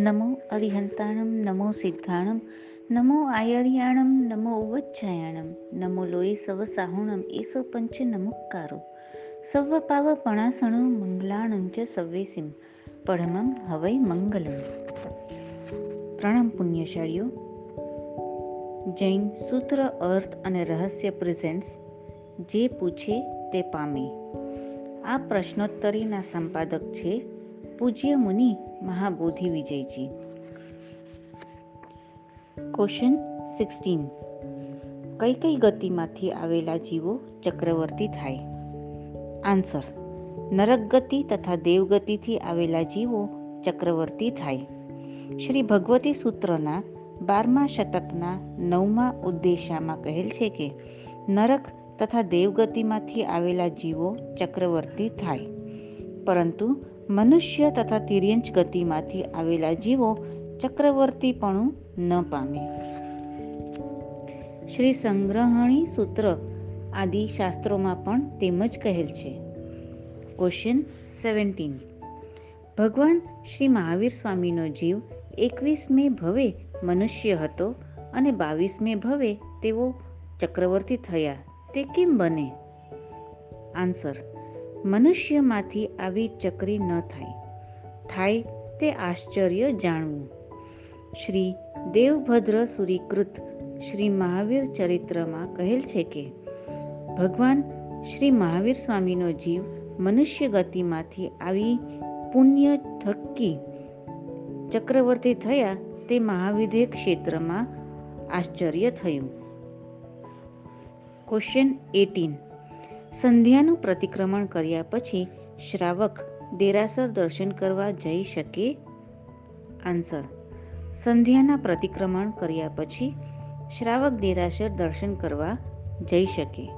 નમો અરિહંતાણમ નમો સિદ્ધાણમ નમો આયર્યાણમ નમો ઉવચ્છાયાણમ નમો લોહી સવ સાહુણમ એસો પંચ નમુકારો સવ પાવ પણાસણો મંગલાણં ચ સવ્વેસિમ પરમમ હવૈ મંગલમ પ્રણામ પુણ્યશાળીઓ જૈન સૂત્ર અર્થ અને રહસ્ય પ્રેઝેન્ટ્સ જે પૂછે તે પામે આ પ્રશ્નોત્તરીના સંપાદક છે પૂજ્ય મુનિ મહાબોધિ વિજયજી. ક્વેશ્ચન સિક્સટીન કઈ કઈ ગતિમાંથી આવેલા જીવો ચક્રવર્તી થાય? આન્સર નરક ગતિ તથા દેવગતિથી આવેલા જીવો ચક્રવર્તી થાય. શ્રી ભગવતી સૂત્રના બારમા શતકના નવમા ઉદ્દેશામાં કહેલ છે કે, નરક તથા દેવગતિમાંથી આવેલા જીવો ચક્રવર્તી થાય. પરંતુ મનુષ્ય તથા તિર્યંચ ગતિમાંથી આવેલા જીવો ચક્રવર્તીપણું ન પામે. શ્રી સંગ્રહણી સૂત્ર આદિ શાસ્ત્રોમાં પણ તેમ જ કહેલ છે. ક્વેશ્ચન સેવન્ટીન ભગવાન શ્રી મહાવીર સ્વામીનો જીવ એકવીસમે ભવે મનુષ્ય હતો અને બાવીસમે ભવે તેઓ ચક્રવર્તી થયા. તે કેમ બને? આન્સર મનુષ્યમાંથી આવી ચક્રી ન થાય. થાય તે આશ્ચર્ય જાણવું. શ્રી દેવભદ્ર સુરીકૃત શ્રી મહાવીર ચરિત્રમાં કહેલ છે કે, ભગવાન શ્રી મહાવીર સ્વામીનો જીવ મનુષ્ય ગતિમાંથી આવી પુણ્ય થકી ચક્રવર્તી થયા તે મહાવિધેય ક્ષેત્રમાં આશ્ચર્ય થયું. ક્વેશ્ચન એટીન સંધ્યાનું પ્રતિક્રમણ કર્યા પછી શ્રાવક દેરાસર દર્શન કરવા જઈ શકે? આન્સર, સંધ્યાના પ્રતિક્રમણ કર્યા પછી શ્રાવક દેરાસર દર્શન કરવા જઈ શકે.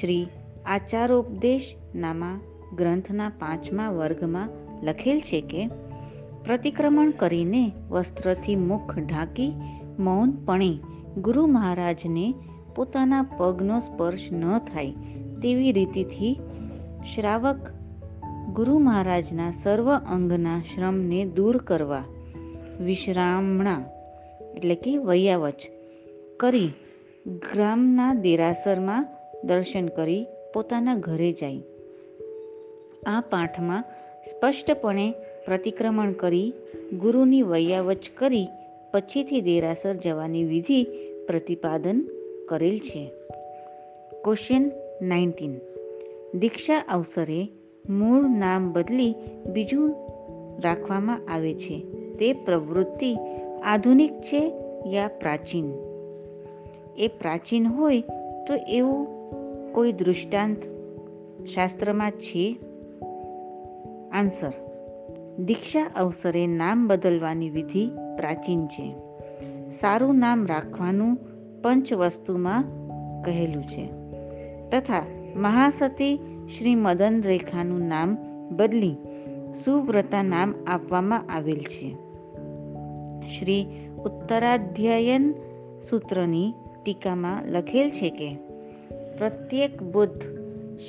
શ્રી આચારોપદેશ નામા ગ્રંથના પાંચમા વર્ગમાં લખેલ છે કે, પ્રતિક્રમણ કરીને વસ્ત્રથી મુખ ઢાંકી મૌનપણે ગુરુ મહારાજને પોતાના પગનો સ્પર્શ ન થાય તેવી રીતિથી શ્રાવક ગુરુ મહારાજના સર્વ અંગના શ્રમને દૂર કરવા વિશ્રામણા એટલે કે વૈયાવચ કરી ગ્રામના દેરાસરમાં દર્શન કરી પોતાના ઘરે જાય. આ પાઠમાં સ્પષ્ટપણે પ્રતિક્રમણ કરી ગુરુની વૈયાવચ કરી પછીથી દેરાસર જવાની વિધિ પ્રતિપાદન કરેલ છે. Question nineteen. દીક્ષા અવસરે મૂળ નામ બદલી બીજું રાખવામાં આવે છે. તે પ્રવૃત્તિ આધુનિક છે યા પ્રાચીન? એ પ્રાચીન હોય તો એવું કોઈ દૃષ્ટાંત શાસ્ત્રમાં છે? આન્સર. દીક્ષા અવસરે નામ બદલવાની વિધિ પ્રાચીન છે. સારું નામ રાખવાનું પંચ વસ્તુમાં કહેલું છે. તથા મહાસતી શ્રી મદન રેખાનું નામ બદલી સુવ્રતા નામ આપવામાં આવેલ છે. શ્રી ઉત્તરાધ્યયન સૂત્રની ટીકામાં લખેલ છે કે, પ્રત્યેક બુદ્ધ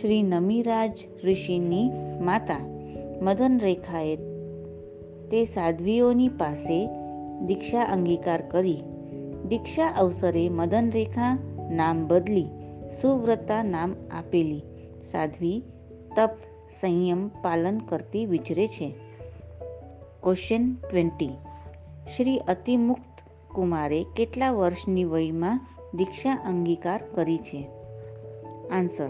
શ્રી નમીરાજ ઋષિની માતા મદન રેખાએ તે સાધ્વીઓની પાસે દીક્ષા અંગીકાર કરી. દીક્ષા અવસરે મદન રેખા નામ બદલી સુવ્રતા નામ આપેલી સાધ્વી તપ સંયમ પાલન કરતી વિચરે છે. ક્વેશ્ચન ટ્વેન્ટી શ્રી અતિમુક્ત કુમારે કેટલા વર્ષની વયમાં દીક્ષા અંગીકાર કરી છે? આન્સર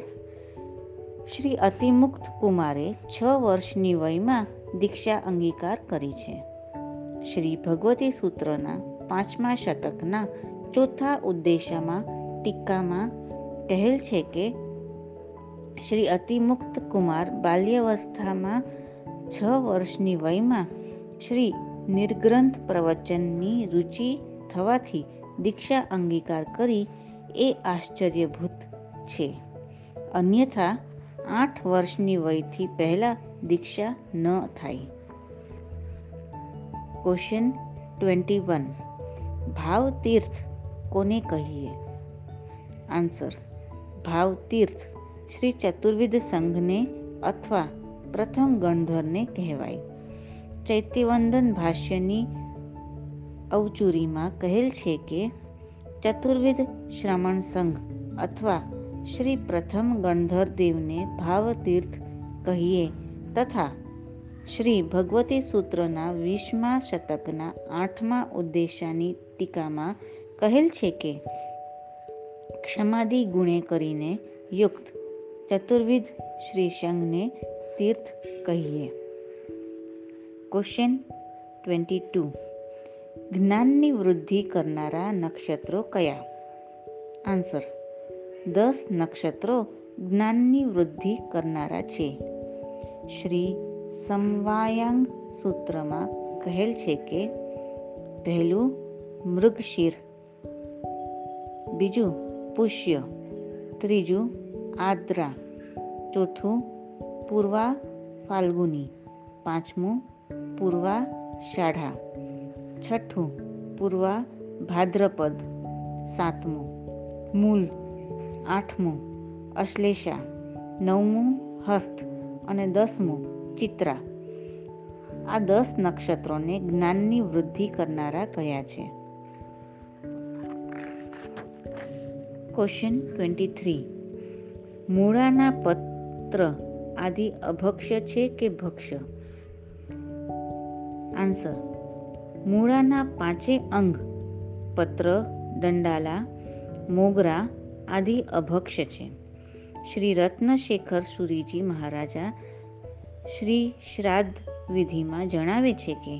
શ્રી અતિમુક્ત કુમારે છ વર્ષની વયમાં દીક્ષા અંગીકાર કરી છે. શ્રી ભગવતી સૂત્રના પાંચમા શતકના ચોથા ઉદ્દેશ્યમાં ટીકામાં કહેલ છે કે શ્રી અતિમુક્ત કુમાર બાલ્યાવસ્થામાં છ વર્ષની વયમાં શ્રી નિર્ગ્રંથ પ્રવચનની રુચિ થવાથી દીક્ષા અંગીકાર કરી એ આશ્ચર્યભૂત છે. અન્યથા, આઠ વર્ષની વયથી પહેલાં દીક્ષા ન થાય. Question twenty one. ભાવ તીર્થ કોને કહીએ? આન્સર ભાવ તીર્થ શ્રી ચતુર્વિધ સંઘને અથવા પ્રથમ ગણધરને કહેવાય. ચૈત્યવંદન ભાષ્યની અવચુરીમાં કહેલ છે કે ચતુર્વિધ શ્રમણ સંઘ અથવા શ્રી પ્રથમ ગણધર દેવને ભાવતીર્થ કહીએ તથા શ્રી ભગવતી સૂત્રના વીસમા શતકના આઠમા ઉદ્દેશાની ટીકામાં કહેલ છે કે ક્ષમાદિ ગુણે કરીને યુક્ત ચતુર્વિધ શ્રી સંઘને તીર્થ કહીએ. ક્વેશ્ચન ટ્વેન્ટી ટુ જ્ઞાનની વૃદ્ધિ કરનારા નક્ષત્રો કયા? આન્સર દસ નક્ષત્રો જ્ઞાનની વૃદ્ધિ કરનારા છે. શ્રી સમવાયાંગ સૂત્રમાં કહેલ છે કે પહેલું મૃગશીર, બીજું પુષ્ય ત્રીજું, આદ્રા. ચોથું, પૂર્વા ફાલ્ગુની. પાંચમું, પૂર્વા શાઢા. છઠ્ઠું, પૂર્વા ભાદ્રપદ. સાતમું, મૂલ. આઠમું, અશ્લેષા. નવમું, હસ્ત. અને દસમું, ચિત્રા. આ દસ નક્ષત્રોને જ્ઞાનની વૃદ્ધિ કરનારા કયા છે? ક્વેશ્ચન ટ્વેન્ટી થ્રી મૂળાના પત્ર આદિ અભક્ષ્ય છે કે ભક્ષ્ય આન્સર મૂળાના પાંચે અંગ પત્ર દંડાલા મોગરા આદિ અભક્ષ્ય છે શ્રી રત્નશેખર સુરીજી મહારાજા શ્રી શ્રાદ્ધ વિધિમાં જણાવે છે કે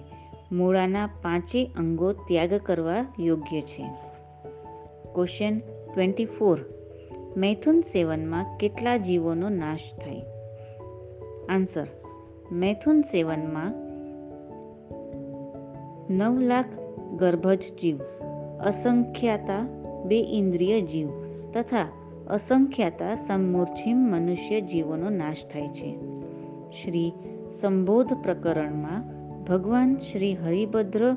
મૂળાના પાંચે અંગો ત્યાગ કરવા યોગ્ય છે ક્વેશ્ચન ટ્વેન્ટી ફોર મૈથુન સેવનમાં કેટલા જીવોનો નાશ થાય? આન્સર, મૈથુન સેવનમાં નવ લાખ ગર્ભજ જીવ, અસંખ્યાતા બે ઇન્દ્રિય જીવ તથા અસંખ્યાતા સમૂર્છિમ મનુષ્ય જીવોનો નાશ થાય છે. શ્રી સંબોધ પ્રકરણમાં ભગવાન શ્રી હરિભદ્ર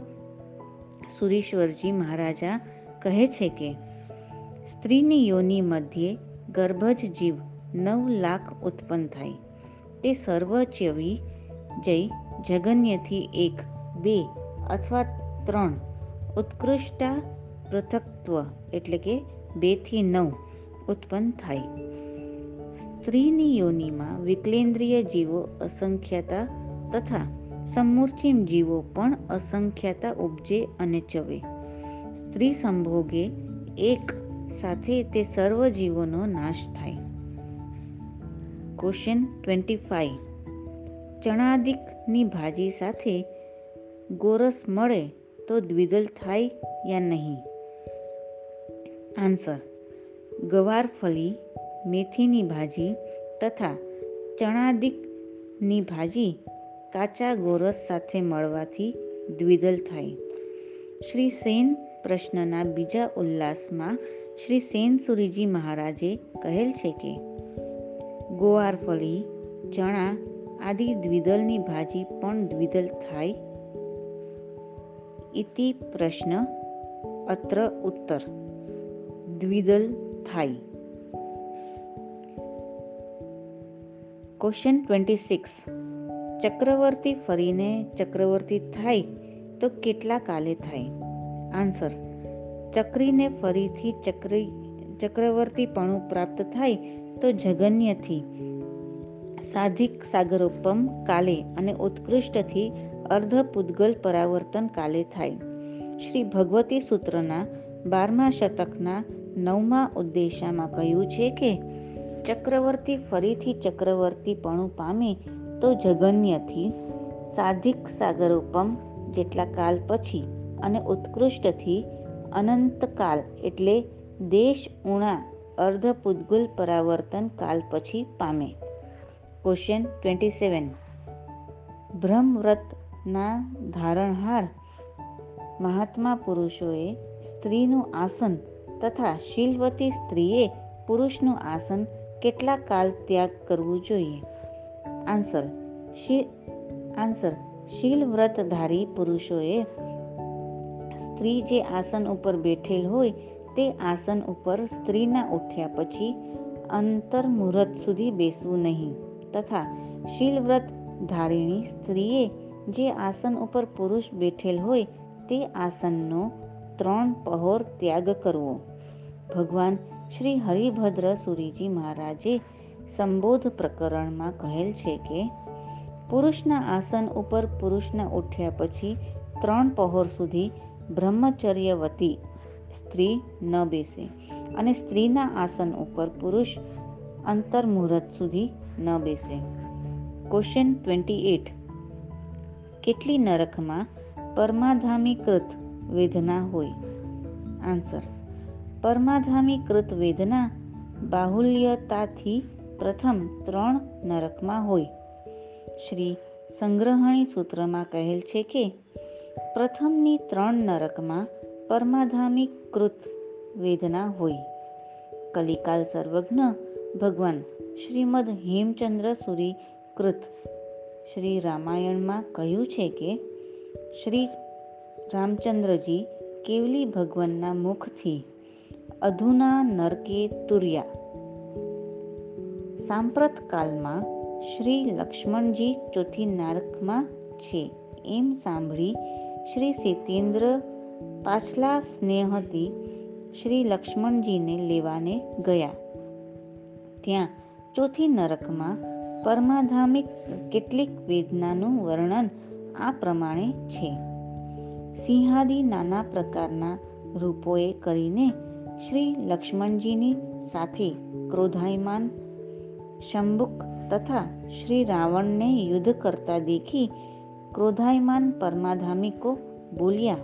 સુરીશ્વરજી મહારાજા કહે છે કે સ્ત્રીની યોની મધ્યે ગર્ભજ જીવ નવ લાખ ઉત્પન્ન થાય. તે સર્વચવી જય જગન્યથી એક, બે અથવા ત્રણ ઉત્કૃષ્ટતા પૃથક્ત્વ એટલે કે બેથી નવ ઉત્પન્ન થાય. સ્ત્રીની યોનિમાં વિકલેન્દ્રિય જીવો અસંખ્યતા તથા સમૂર્ચિમ જીવો પણ અસંખ્યતા ઉપજે અને ચવે. સ્ત્રી સંભોગે એક સાથે તે સર્વ જીવોનો નાશ થાય. ક્વેશ્ચન ટ્વેન્ટી ફાઈવ ચણાદિકની ભાજી સાથે ગોરસ મળે તો દ્વિદલ થાય યા નહીં? આન્સર ગવારફળી મેથીની ભાજી તથા ચણાદિકની ભાજી કાચા ગોરસ સાથે મળવાથી દ્વિદલ થાય. શ્રી સેન પ્રશ્નના બીજા ઉલ્લાસમાં શ્રી સેન સુરીજી મહારાજે કહેલ છે કે ગોવારફળી ચણા આદિ દ્વિદલની ભાજી પણ દ્વિદલ થાય? ઇતિ પ્રશ્ન, અત્ર ઉત્તર. દ્વિદલ થાય. ક્વેશ્ચન ટ્વેન્ટી સિક્સ ચક્રવર્તી ફરીને ચક્રવર્તી થાય તો કેટલા કાલે થાય? આન્સર ચક્રીને ફરીથી ચક્રી, ચક્રવર્તીપણું પ્રાપ્ત થાય તો જગન્યથી. સાધિક સાગરોપમ કાલે અને ઉત્કૃષ્ટથી અર્ધ પૂદગલ પરાવર્તન કાલે થાય. શ્રી ભગવતી સૂત્રના બારમા શતકના નવમા ઉદ્દેશામાં કહ્યું છે કે, ચક્રવર્તી ફરીથી ચક્રવર્તીપણું પામે તો જગન્યથી સાધિક સાગરોપમ જેટલા કાલ પછી અને ઉત્કૃષ્ટથી અનંતકાલ એટલે દેશ ઉણા અર્ધ પૂદગુલ પરાવર્તન કાલ પછી પામે. ક્વેશ્ચન ટ્વેન્ટી સેવન બ્રહ્મવ્રતના ધારણહાર મહાત્મા પુરુષોએ સ્ત્રીનું આસન તથા શીલવતી સ્ત્રીએ પુરુષનું આસન કેટલા કાલ ત્યાગ કરવું જોઈએ? આન્સર શી આન્સર શીલ વ્રતધારી પુરુષોએ સ્ત્રી જે આસન ઉપર બેઠેલ હોય તે આસન ઉપર સ્ત્રીના ઉઠ્યા પછી અંતર મુહૂર્ત સુધી બેસવું નહીં. તથા શીલવ્રત ધારીણી સ્ત્રીએ જે આસન ઉપર પુરુષ બેઠેલ હોય તે આસનનો ત્રણ પહોર ત્યાગ કરવો. ભગવાન શ્રી હરિભદ્ર સુરીજી મહારાજે સંબોધ પ્રકરણમાં કહેલ છે કે, પુરુષના આસન ઉપર પુરુષના ઉઠ્યા પછી ત્રણ પહોર સુધી બ્રહ્મચર્યવતી સ્ત્રી ન બેસે અને સ્ત્રીના આસન ઉપર પુરુષ અંતર મુહૂર્ત સુધી ન બેસે. ક્વેશ્ચન ટ્વેન્ટી એટ કેટલી નરકમાં પરમાધામીકૃત વેદના હોય? આન્સર પરમાધામીકૃત વેદના બાહુલ્યતાથી પ્રથમ ત્રણ નરકમાં હોય. શ્રી સંગ્રહણી સૂત્રમાં કહેલ છે કે પ્રથમની ત્રણ નરકમાં પરમાધામીકૃત વેદના હોય. કલિકાલ સર્વજ્ઞ ભગવાન શ્રીમદ હેમચંદ્ર સુરી કૃત શ્રી રામાયણમાં કહ્યું છે કે, શ્રી રામચંદ્રજી કેવલી ભગવાનના મુખથી અધુના નરકે તુર્યા. સાંપ્રત કાલમાં શ્રી લક્ષ્મણજી ચોથી નારકમાં છે એમ સાંભળી શ્રી સિતેન્દ્ર પાછલા સ્નેહથી શ્રી લક્ષ્મણજીને લેવાને ગયા. ત્યાં ચોથી નરકમાં પરમાધામિક કેટલીક વેદનાનું વર્ણન આ પ્રમાણે છે. સિંહાદી નાના પ્રકારના રૂપોએ કરીને શ્રી લક્ષ્મણજીની સાથે ક્રોધાયમાન શંબુક તથા શ્રી રાવણને યુદ્ધ કરતા દેખી ક્રોધાયમાન પરમાધામિકો બોલ્યા,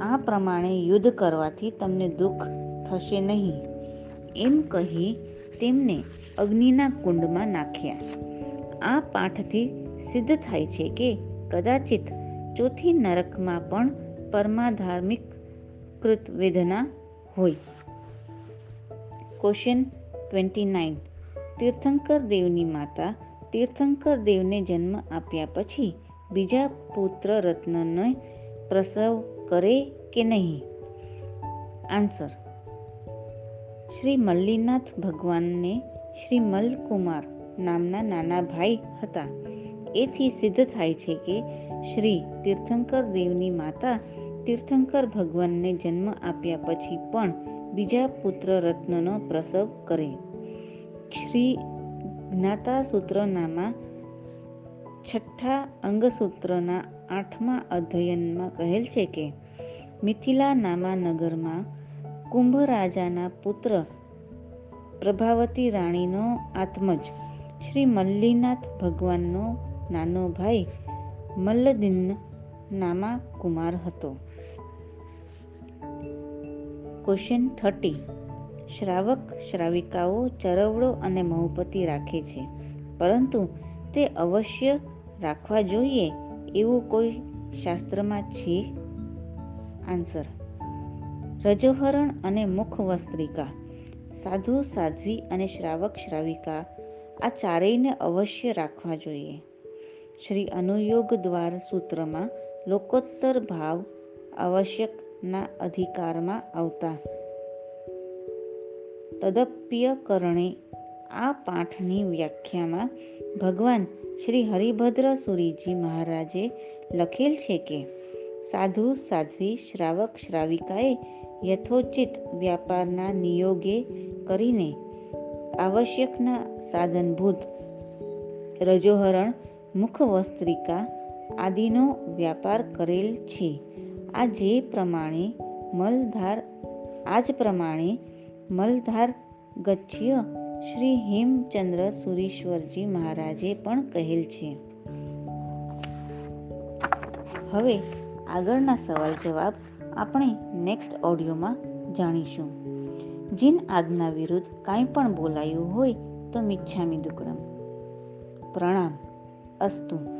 આ પ્રમાણે યુદ્ધ કરવાથી તમને દુઃખ થશે નહીં. એમ કહી તેમને અગ્નિના કુંડમાં નાખ્યા. આ પાઠથી સિદ્ધ થાય છે કે કદાચિત ચોથી નરકમાં પણ પરમાધાર્મિક કૃત વેદના હોય. ક્વેશ્ચન ટ્વેન્ટી નાઇન તીર્થંકર દેવની માતા તીર્થંકર દેવને જન્મ આપ્યા પછી બીજા પુત્ર રત્નને પ્રસવ કરે કે નહીં? આન્સર. શ્રી મલ્લીનાથ ભગવાનને શ્રી મલકુમાર નામના નાના ભાઈ હતા. એથી સિદ્ધ થાય છે કે શ્રી તીર્થંકર દેવની માતા તીર્થંકર ભગવાનને જન્મ આપ્યા પછી પણ બીજા પુત્ર રત્નનો પ્રસવ કરે. શ્રી જ્ઞાતા સૂત્રનામાં છઠ્ઠા અંગસૂત્રના આઠમા અધ્યયનમાં કહેલ છે કે મિથિલા નામા નગરમાં કુંભ રાજાના પુત્ર પ્રભાવતી રાણીનો આત્મજ શ્રી મલ્લીનાથ ભગવાનનો નાનો ભાઈ મલ્લદિન નામા કુમાર હતો. ક્વેશ્ચન થર્ટી શ્રાવક શ્રાવિકાઓ ચરવડો અને મહુપતિ રાખે છે, પરંતુ તે અવશ્ય રાખવા જોઈએ એવું કોઈ શાસ્ત્રમાં છે? આન્સર. રજોહરણ અને મુખ વસ્ત્રિકા. સાધુ, સાધ્વી અને શ્રાવક, શ્રાવિકા આ ચારેયને અવશ્ય રાખવા જોઈએ. શ્રી અનુયોગ દ્વાર સૂત્રમાં લોકોત્તર ભાવ આવશ્યકના અધિકારમાં આવતા. તદપ્યકરણે આ પાઠની વ્યાખ્યામાં ભગવાન શ્રી હરિભદ્ર સુરીજી મહારાજે લખેલ છે કે, સાધુ, સાધ્વી, શ્રાવક, શ્રાવિકાએ યથોચિત વ્યાપારના નિયોગે કરીને આવશ્યકના સાધનભૂત રજોહરણ, મુખવસ્ત્રિકા આદિનો વ્યાપાર કરેલ છે. આ જે પ્રમાણે મલધાર, આ જ પ્રમાણે મલધાર ગચ્છ્ય શ્રી હેમચંદ્ર સુરીશ્વરજી મહારાજે પણ કહેલ છે. હવે આગળના સવાલ જવાબ આપણે નેક્સ્ટ ઓડિયોમાં જાણીશું. જીન આજ્ઞા વિરુદ્ધ કાંઈ પણ બોલાયું હોય તો મિચ્છામી દુક્કડમ પ્રણામ, અસ્તુ.